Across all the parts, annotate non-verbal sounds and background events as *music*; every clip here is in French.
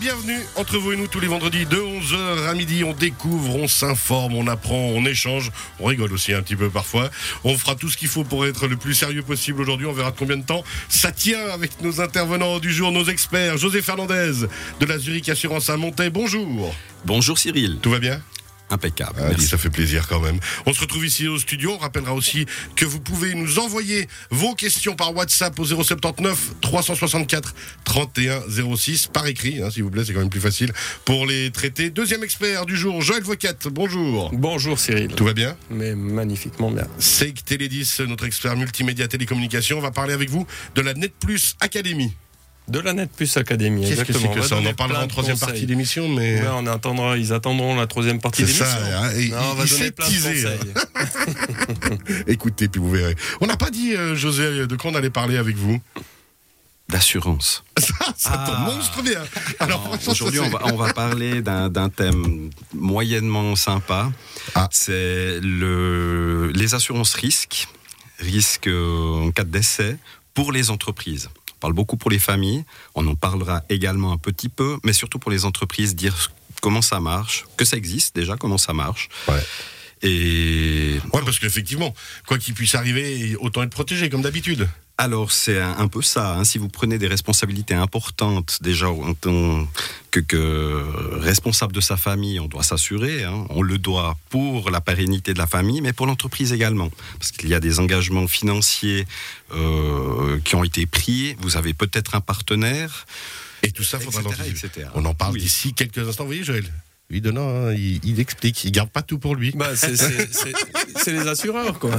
bienvenue entre vous et nous tous les vendredis de 11h à midi. On découvre, on s'informe, on apprend, on échange, on rigole aussi un petit peu parfois. On fera tout ce qu'il faut pour être le plus sérieux possible aujourd'hui. On verra combien de temps ça tient avec nos intervenants du jour, nos experts. José Fernandez de la Zurich Assurance à Montaix. Bonjour. Bonjour Cyril. Tout va bien? Impeccable. Ah, ça fait plaisir quand même. On se retrouve ici au studio. On rappellera aussi que vous pouvez nous envoyer vos questions par WhatsApp au 079 364 31 06 par écrit, hein, s'il vous plaît, c'est quand même plus facile pour les traiter. Deuxième expert du jour, Joël Vocat. Bonjour. Bonjour Cyril. Tout va bien? Mais magnifiquement bien. Seik Télédis, notre expert multimédia télécommunication, va parler avec vous de la Net Plus Academy. De la Net Plus Academy, Qu'est-ce que exactement. c'est que ça On en parlera en troisième conseils. partie d'émission, mais. Ouais, on attendra, ils attendront la troisième partie C'est d'émission. ça, hein, et Non, il- on va il donner plein teaser, hein. *laughs* Écoutez, puis vous verrez. On n'a pas dit, euh, José, de quoi on allait parler avec vous D'assurance. *laughs* Ça, ça tombe monstre bien. Alors, Aujourd'hui, on va, on va parler d'un thème moyennement sympa. Ah. C'est le, les assurances risques, risques euh, en cas de décès pour les entreprises. On parle beaucoup pour les familles, on en parlera également un petit peu, mais surtout pour les entreprises, dire comment ça marche, que ça existe déjà, comment ça marche. Ouais. Et Ouais, parce qu'effectivement, quoi qu'il puisse arriver, autant être protégé, comme d'habitude. Alors c'est un, peu ça. hein. Si vous prenez des responsabilités importantes, déjà en tant que, que responsable de sa famille, on doit s'assurer. hein. On le doit pour la pérennité de la famille, mais pour l'entreprise également, parce qu'il y a des engagements financiers euh, qui ont été pris. Vous avez peut-être un partenaire, Et tout ça, faudra etc., etc. On en parle Oui. d'ici quelques instants. Vous voyez, Joël? Lui, donnant, hein, il, il explique. Il garde pas tout pour lui. Bah, c'est- c'est c'est- c'est les assureurs, quoi.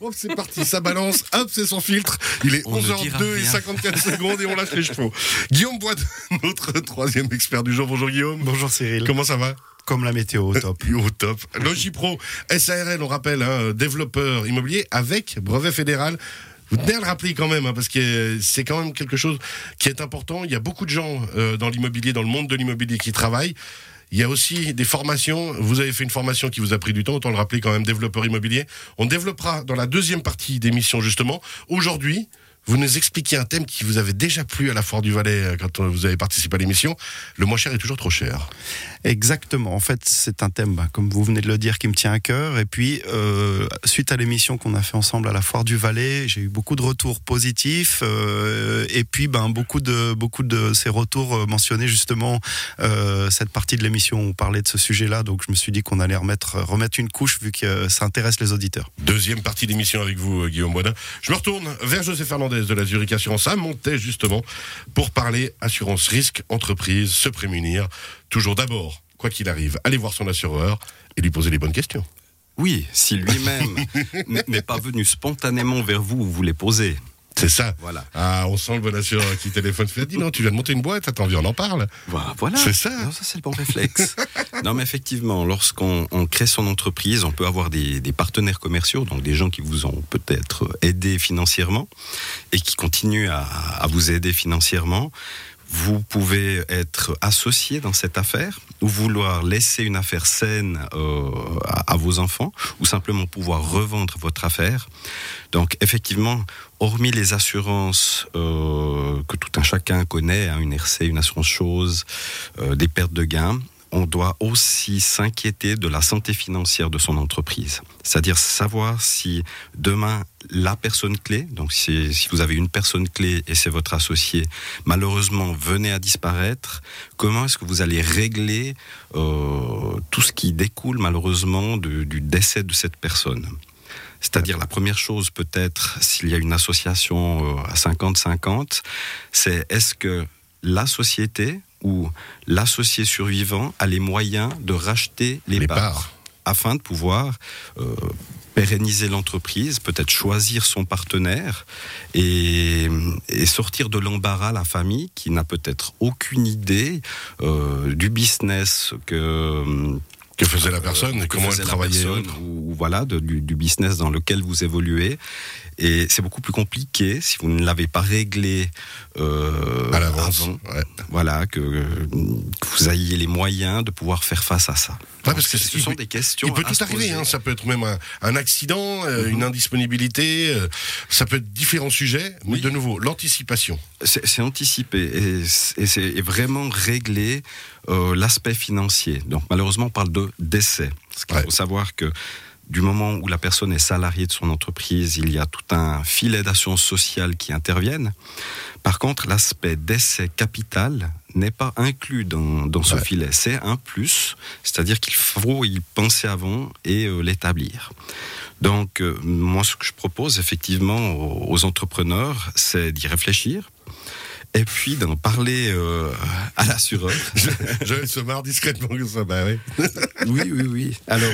Hop, *laughs* c'est parti, ça balance, hop, c'est son filtre. Il est On ne dira 11h02 et rien. 54 *laughs* secondes et on lâche les chevaux. Guillaume Bois, notre troisième expert du jour. Bonjour Guillaume. Bonjour Cyril. Comment ça va? Comme la météo, au top. *laughs* Au top. Logipro, SARL, on rappelle, hein, développeur immobilier avec brevet fédéral. Vous tenez à le rappeler quand même, hein, parce que c'est quand même quelque chose qui est important. Il y a beaucoup de gens euh, dans l'immobilier, dans le monde de l'immobilier qui travaillent. Il y a aussi des formations. Vous avez fait une formation qui vous a pris du temps, autant le rappeler quand même, développeur immobilier. On développera dans la deuxième partie d'émission, justement. Aujourd'hui, vous nous expliquez un thème qui vous avait déjà plu à la Foire du Valais euh, quand euh, vous avez participé à l'émission. Le moins cher est toujours trop cher. Exactement. En fait, c'est un thème, bah, comme vous venez de le dire, qui me tient à cœur. Et puis, euh, suite à l'émission qu'on a fait ensemble à la Foire du Valais, j'ai eu beaucoup de retours positifs. euh, et puis, ben, beaucoup de beaucoup de ces retours mentionnaient justement euh, cette partie de l'émission où on parlait de ce sujet-là. Donc, je me suis dit qu'on allait remettre remettre une couche vu que ça intéresse les auditeurs. Deuxième partie d'émission avec vous, Guillaume Boisdin. Je me retourne vers José Fernandez de la Zurich Assurance à Montaix, justement, pour parler assurance risque, entreprise, se prémunir. Toujours d'abord, quoi qu'il arrive, allez voir son assureur et lui poser les bonnes questions. oui, si lui-même *laughs* n'est- pas venu spontanément vers vous, vous les posez. C'est ça. Voilà. Ah, on sent le bon assureur qui téléphone. fait, dis non, tu viens de monter une boîte, attends, viens, on en parle. Voilà. voilà. C'est ça. Non, ça, c'est le bon réflexe. *laughs* non, mais effectivement, lorsqu'on on crée son entreprise, on peut avoir des, des partenaires commerciaux, donc des gens qui vous ont peut-être aidé financièrement et qui continuent à, à vous aider financièrement. Vous pouvez être associé dans cette affaire ou vouloir laisser une affaire saine euh, à, vos enfants ou simplement pouvoir revendre votre affaire. Donc effectivement, hormis les assurances euh, que tout un chacun connaît, hein, une RC, une assurance chose, euh, des pertes de gains, on doit aussi s'inquiéter de la santé financière de son entreprise. C'est-à-dire savoir si demain la personne clé, donc si, vous avez une personne clé et c'est votre associé, malheureusement venait à disparaître, comment est-ce que vous allez régler euh, tout ce qui découle malheureusement de- du décès de cette personne? C'est-à-dire la première chose peut-être s'il y a une association euh, à 50-50, c'est est-ce que la société ou l'associé survivant a les moyens de racheter les, Les parts, parts. afin de pouvoir euh, pérenniser l'entreprise, peut-être choisir son partenaire et, et sortir de l'embarras la famille qui n'a peut-être aucune idée euh, du business que Que faisait la personne et comment elle travaillait. ou, voilà de- du, du business dans lequel vous évoluez et c'est beaucoup plus compliqué si vous ne l'avez pas réglé euh, À l'avance. Ouais. voilà que, que vous ayez les moyens de pouvoir faire face à ça Ouais, parce que ce sont peut- des questions Il peut tout arriver, hein. ça peut être même un, un accident, euh, une indisponibilité, euh, ça peut être différents sujets, mais Oui. de nouveau, l'anticipation. C'est anticipé et c'est et c'est vraiment régler euh, l'aspect financier. Donc malheureusement, on parle de décès. Parce qu'il Ouais. faut savoir que du moment où la personne est salariée de son entreprise, il y a tout un filet d'assurance sociale qui interviennent. Par contre, l'aspect décès capital n'est pas inclus dans, dans ce Ouais. filet. C'est un plus, c'est-à-dire qu'il faut y penser avant et euh, l'établir. Donc, euh, moi, ce que je propose effectivement aux, aux entrepreneurs, c'est d'y réfléchir. Et puis d'en parler euh, à l'assureur. Joël se marre discrètement comme ça, bah oui. *laughs* Oui, oui, oui. Alors,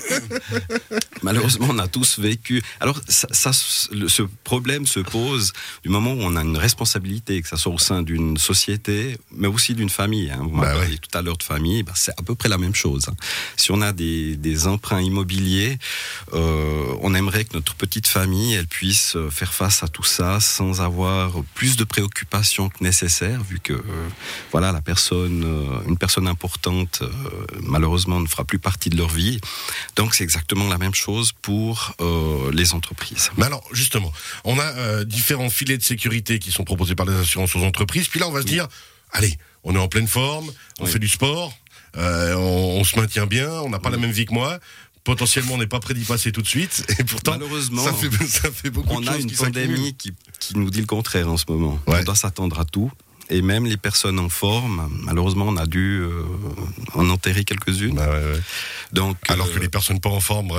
*laughs* malheureusement, on a tous vécu. Alors, ça, ce problème se pose du moment où on a une responsabilité, que ça soit au sein d'une société, mais aussi d'une famille. hein. Vous m'avez Bah parlé ouais. tout à l'heure de famille, bah, c'est à peu près la même chose. hein. Si on a des, des emprunts immobiliers, euh, on aimerait que notre petite famille, elle puisse euh, faire face à tout ça sans avoir plus de préoccupations que nécessaire, vu que euh, voilà, la personne, euh, une personne importante, euh, malheureusement, ne fera plus partie de leur vie. Donc, c'est exactement la même chose pour les entreprises. Mais alors, justement, on a différents filets de sécurité qui sont proposés par les assurances aux entreprises, puis là, on va se dire, allez, on est en pleine forme, on Oui. fait du sport, euh, on, on se maintient bien, on n'a pas la même vie que moi. Potentiellement, on n'est pas prêt d'y passer tout de suite, et pourtant, Malheureusement, ça fait, ça fait beaucoup on de a choses une qui pandémie qui, qui nous dit le contraire en ce moment. Ouais. On doit s'attendre à tout. Et même les personnes en forme, malheureusement, on a dû euh, en enterrer quelques-unes. Bah ouais, ouais. Donc, Alors euh, que les personnes pas en forme, *laughs*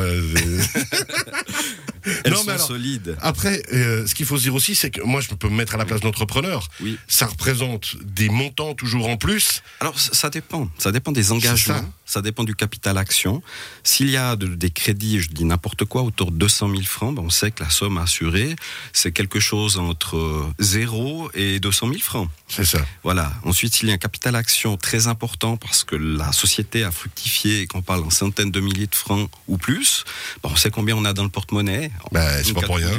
elles Non, sont mais alors- solides. Après, euh, ce qu'il faut se dire aussi, c'est que moi, je peux me mettre à la place d'entrepreneur. Oui. Ça représente des montants toujours en plus. Alors, ça dépend. Ça dépend des engagements. Ça. dépend du capital action. S'il y a de- des crédits, je dis n'importe quoi, autour de 200 000 francs, ben, on sait que la somme assurée, c'est quelque chose entre euh, 0 et 200 000 francs. C'est ça. Voilà. Ensuite, s'il y a un capital action très important parce que la société a fructifié et qu'on parle en centaines de milliers de francs ou plus, ben, on sait combien on a dans le porte-monnaie. Bah, c'est pas pour rien.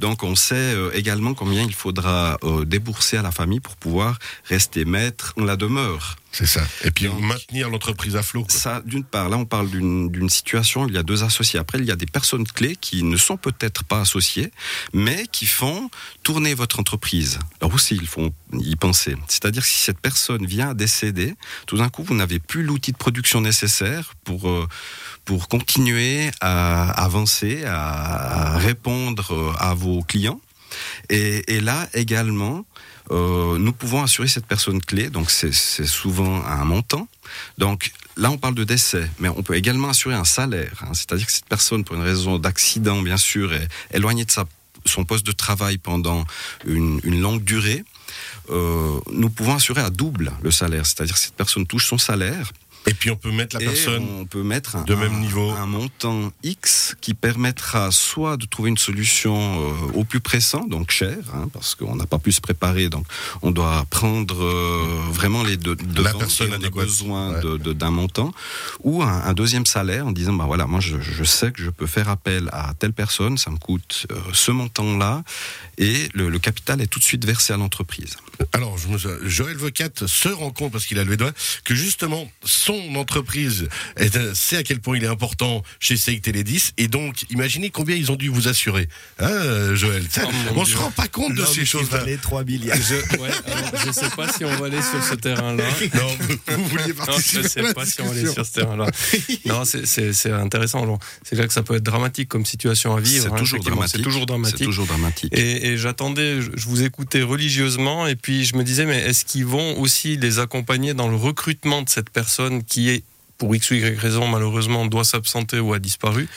Donc, on sait euh, également combien il faudra euh, débourser à la famille pour pouvoir rester maître en la demeure. C'est ça. Et puis Donc- maintenir l'entreprise à flot. quoi. Ça, d'une part, là, on parle d'une situation, il y a deux associés. Après, il y a des personnes clés qui ne sont peut-être pas associées, mais qui font tourner votre entreprise. Alors aussi, il faut y penser. C'est-à-dire si cette personne vient à décéder, tout d'un coup, vous n'avez plus l'outil de production nécessaire pour... euh, pour continuer à avancer, à, répondre euh, à vos clients. Et, et là également, euh, nous pouvons assurer cette personne clé, donc c'est souvent un montant. Donc là, on parle de décès, mais on peut également assurer un salaire. hein. C'est-à-dire que cette personne, pour une raison d'accident, bien sûr, est éloignée de son poste de travail pendant une, une longue durée. Euh, nous pouvons assurer à double le salaire, c'est-à-dire que cette personne touche son salaire Et puis on peut mettre la et personne. on peut mettre un, de même niveau. un montant X qui permettra soit de trouver une solution euh, au plus pressant, donc cher, hein, parce qu'on n'a pas pu se préparer, donc on doit prendre euh, vraiment les deux. La devants personne a adéquate. besoin Ouais. de- de- d'un montant, ou un, un deuxième salaire en disant bah voilà, moi je, je sais que je peux faire appel à telle personne, ça me coûte euh, ce montant-là, et le, le capital est tout de suite versé à l'entreprise. Alors, je me... Joël Vocat se rend compte, parce qu'il a levé le doigt, que justement, son entreprise euh, sait à quel point il est important chez Seik Télé 10, et donc, imaginez combien ils ont dû vous assurer. Hein, euh, Joël? Oh, On Dieu. se rend pas compte de ces choses-là. valait 3 milliards. Je, ouais, alors, je sais pas si on va aller sur ce terrain-là. *laughs* Non, vous, vous vouliez Non, participer je à sais la pas si on va aller sur ce terrain-là. Non, c'est- intéressant. C'est là que ça peut être dramatique comme situation à vivre. C'est hein, toujours effectivement. dramatique. C'est toujours C'est dramatique. toujours dramatique. Et, et j'attendais, je, je vous écoutais religieusement, et puis je me disais, mais est-ce qu'ils vont aussi les accompagner dans le recrutement de cette personne qui est, pour X ou Y raison, malheureusement, doit s'absenter ou a disparu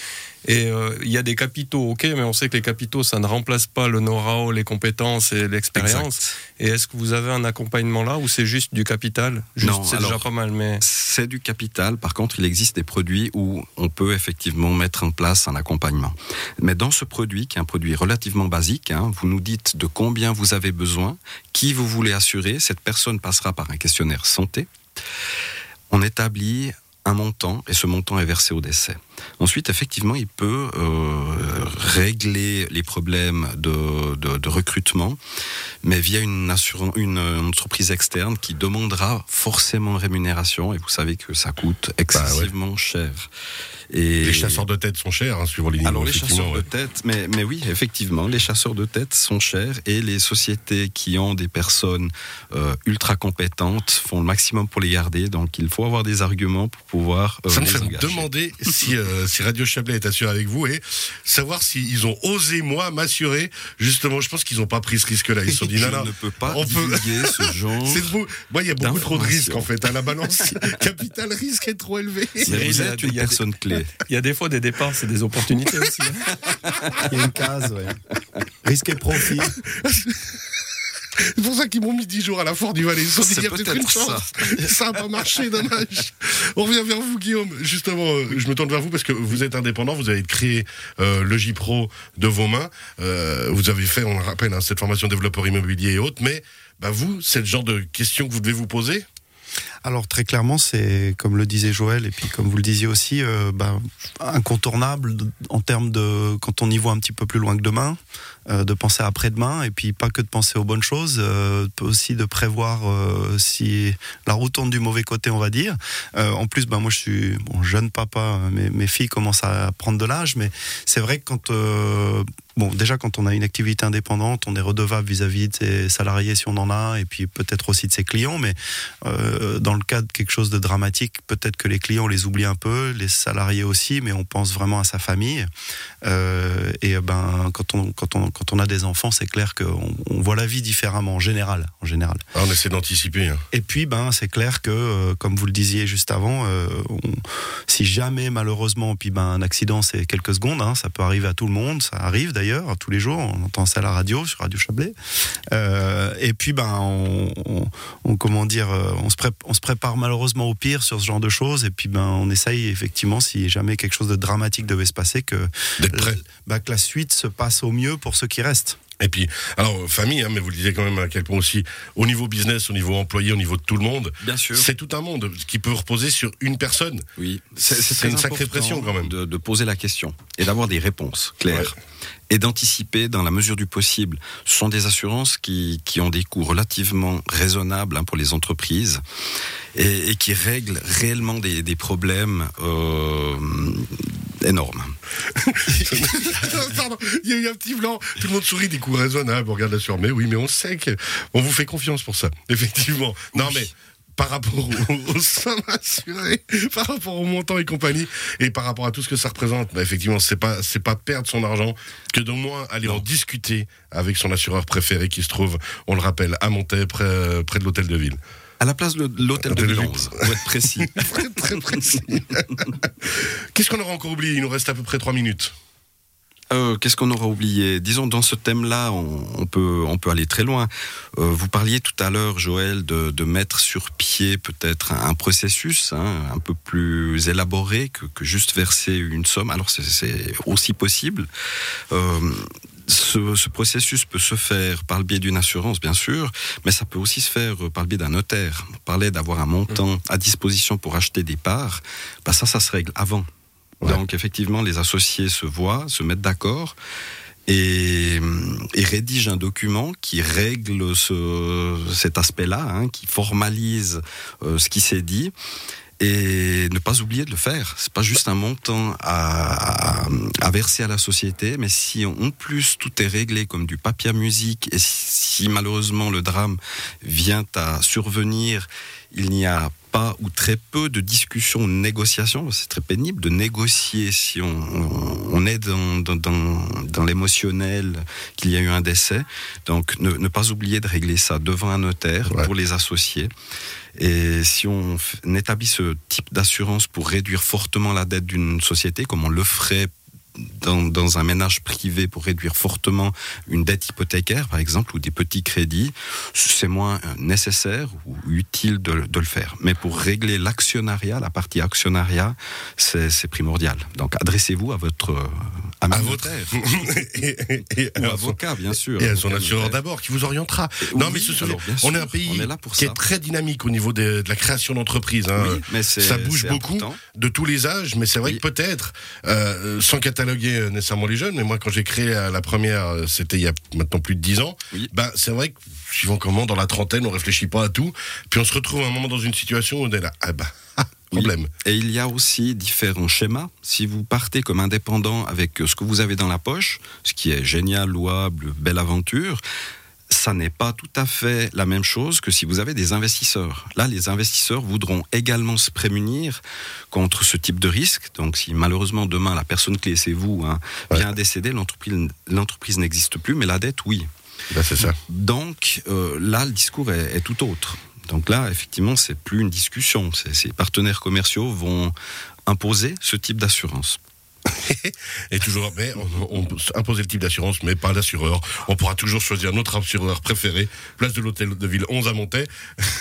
et euh, il y a des capitaux, ok, mais on sait que les capitaux, ça ne remplace pas le know-how, les compétences et l'expérience. Et est-ce que vous avez un accompagnement là ou c'est juste du capital? Juste, Non, c'est déjà pas mal, mais C'est du capital. Par contre, il existe des produits où on peut effectivement mettre en place un accompagnement. Mais dans ce produit, qui est un produit relativement basique, hein, vous nous dites de combien vous avez besoin, qui vous voulez assurer. Cette personne passera par un questionnaire santé. On établit un montant et ce montant est versé au décès. Ensuite, effectivement, il peut euh, régler les problèmes de, de, recrutement, mais via une, assurance, une, entreprise externe qui demandera forcément rémunération, et vous savez que ça coûte bah excessivement cher. Et les chasseurs de tête sont chers, hein, suivant les Alors les chasseurs de tête, mais, mais oui, effectivement, les chasseurs de tête sont chers et les sociétés qui ont des personnes euh, ultra compétentes font le maximum pour les garder. Donc il faut avoir des arguments pour pouvoir. Euh, Ça me fait demander si, euh, si Radio Chablais est assuré avec vous et savoir s'ils ont osé moi m'assurer. Justement, je pense qu'ils n'ont pas pris ce risque-là. Ils se sont dit *laughs* non, non, ne peut pas on peut... *laughs* ce genre. C'est Moi, il y a beaucoup trop de risques en fait. À la balance, *laughs* capital risque est trop élevé. Vous êtes une personne clé. Il y a des fois des départs, c'est des opportunités aussi. Hein. Il y a une case, ouais. Risque et profit. C'est pour ça qu'ils m'ont mis 10 jours à la Fort du Valais. Ils dit, y a peut-être une chance. Ça *laughs* n'a pas marché, dommage. On revient vers vous, Guillaume. Justement, euh, je me tourne vers vous parce que vous êtes indépendant. Vous avez créé euh, le J-Pro de vos mains. Euh, vous avez fait, on le rappelle, hein, cette formation développeur immobilier et autres. Mais bah, vous, c'est le genre de questions que vous devez vous poser? Alors très clairement, c'est comme le disait Joël et puis comme vous le disiez aussi, euh, ben, incontournable en termes de quand on y voit un petit peu plus loin que demain, euh, de penser après-demain et puis pas que de penser aux bonnes choses, euh, aussi de prévoir si la route tourne du mauvais côté, on va dire. en plus, ben moi je suis jeune papa, mes, filles commencent à prendre de l'âge, mais c'est vrai que quand Bon, déjà, quand on a une activité indépendante, on est redevable vis-à-vis de ses salariés si on en a, et puis peut-être aussi de ses clients. Mais euh, dans le cas de quelque chose de dramatique, peut-être que les clients, les oublie un peu, les salariés aussi, mais on pense vraiment à sa famille. Euh, et ben, quand on, quand, on, quand on a des enfants, c'est clair qu'on on voit la vie différemment, en général. En général. Ah, on essaie d'anticiper. Hein. Et puis, ben, c'est clair que, euh, comme vous le disiez juste avant, euh, si jamais, malheureusement, puis ben, un accident, c'est quelques secondes, hein, ça peut arriver à tout le monde, ça arrive d'ailleurs tous les jours. On entend ça à la radio, sur Radio Chablais. Et puis, ben, on, comment dire, on se, on se prépare malheureusement au pire sur ce genre de choses. Et puis, ben, on essaye effectivement, si jamais quelque chose de dramatique devait se passer, que, ben, que la suite se passe au mieux pour ceux qui restent. Et puis, alors, famille, hein, mais vous le disiez quand même à quel point aussi, au niveau business, au niveau employé, au niveau de tout le monde, Bien sûr. c'est tout un monde qui peut reposer sur une personne. Oui, c'est une sacrée pression quand même. De, poser la question et d'avoir des réponses claires. Et d'anticiper dans la mesure du possible. Ce sont des assurances qui, qui ont des coûts relativement raisonnables hein, pour les entreprises et, et, qui règlent réellement des, des problèmes euh, énormes. *laughs* Pardon, il y a eu un petit blanc. Tout le monde sourit, des coûts raisonnables. On regarde la mais oui, mais on sait qu'on vous fait confiance pour ça. Effectivement. Non, mais par rapport aux, sommes assurées, par rapport au montant et compagnie, et par rapport à tout ce que ça représente, bah effectivement, c'est pas c'est pas perdre son argent que d'au moins aller en discuter avec son assureur préféré qui se trouve, on le rappelle, à Montaix, près, près de l'hôtel de ville. À la place de l'hôtel de Villange, pour être précis. *laughs* très précis. *laughs* Qu'est-ce qu'on aura encore oublié? Il nous reste à peu près trois minutes. Euh, qu'est-ce qu'on aura oublié? Disons, dans ce thème-là, on, peut, on peut aller très loin. Euh, vous parliez tout à l'heure, Joël, de, mettre sur pied peut-être un, processus hein, un peu plus élaboré que, juste verser une somme. Alors, c'est aussi possible. Euh, ce, processus peut se faire par le biais d'une assurance, bien sûr, mais ça peut aussi se faire par le biais d'un notaire. On parlait d'avoir un montant à disposition pour acheter des parts. Bah ça, ça se règle avant. Donc effectivement, les associés se voient, se mettent d'accord. Et, et, rédigent un document qui règle ce, cet aspect-là, hein, qui formalise euh, ce qui s'est dit et ne pas oublier de le faire. C'est pas juste un montant à, à, verser à la société, mais si en plus tout est réglé comme du papier à musique et si malheureusement le drame vient à survenir, il n'y a pas ou très peu de discussions, de négociations. C'est très pénible de négocier si on, on est dans, dans, dans, dans l'émotionnel, qu'il y a eu un décès. Donc ne, ne, pas oublier de régler ça devant un notaire pour les associés. Et si on, établit ce type d'assurance pour réduire fortement la dette d'une société, comme on le ferait dans, un ménage privé pour réduire fortement une dette hypothécaire, par exemple, ou des petits crédits, c'est moins nécessaire ou utile de, le faire. Mais pour régler l'actionnariat, la partie actionnariat, c'est primordial. Donc adressez-vous à votre à, à votre *laughs* et, et, avocat, bien sûr. Et à son assureur d'abord qui vous orientera. non, oui, mais ce alors, on est un pays est qui est très dynamique au niveau de, de la création d'entreprises. Hein. Oui, mais ça bouge beaucoup important. de tous les âges, mais c'est vrai oui. que peut-être, euh, sans cataloguer nécessairement les jeunes, mais moi quand j'ai créé la première, c'était il y a maintenant plus de 10 ans, ben, c'est vrai que suivant comment, dans la trentaine, on réfléchit pas à tout, puis on se retrouve à un moment dans une situation où on est là, ah ben, *laughs* problème. Oui. Et il y a aussi différents schémas. Si vous partez comme indépendant avec ce que vous avez dans la poche, ce qui est génial, louable, belle aventure, ça n'est pas tout à fait la même chose que si vous avez des investisseurs. Là, les investisseurs voudront également se prémunir contre ce type de risque. Donc, si malheureusement demain la personne clé, c'est vous, hein, vient ouais. décéder, l'entreprise n'existe plus, mais la dette, oui. Ben, c'est ça. Donc, euh, là, le discours est, est tout autre. Donc là, effectivement, c'est plus une discussion. Ces partenaires commerciaux vont imposer ce type d'assurance. *laughs* et toujours, mais on, on imposer le type d'assurance, mais pas l'assureur. On pourra toujours choisir notre assureur préféré. Place de l'hôtel de ville 11 à Montaix.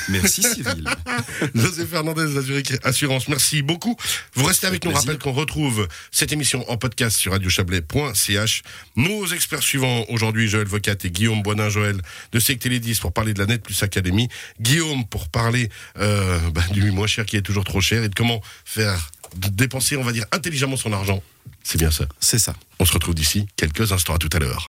Merci Cyril. *laughs* José Fernandez Zurich Assurance, merci beaucoup. Vous restez avec nous. Rappelle qu'on retrouve cette émission en podcast sur radiochablais.ch. Nos experts suivants aujourd'hui, Joël Vocat et Guillaume Boinin Joël de Télé 10 pour parler de la Net Plus Academy. Guillaume pour parler euh, bah, du moins cher qui est toujours trop cher et de comment faire de dépenser, on va dire, intelligemment son argent. C'est bien ça. C'est ça. On se retrouve d'ici quelques instants. À tout à l'heure.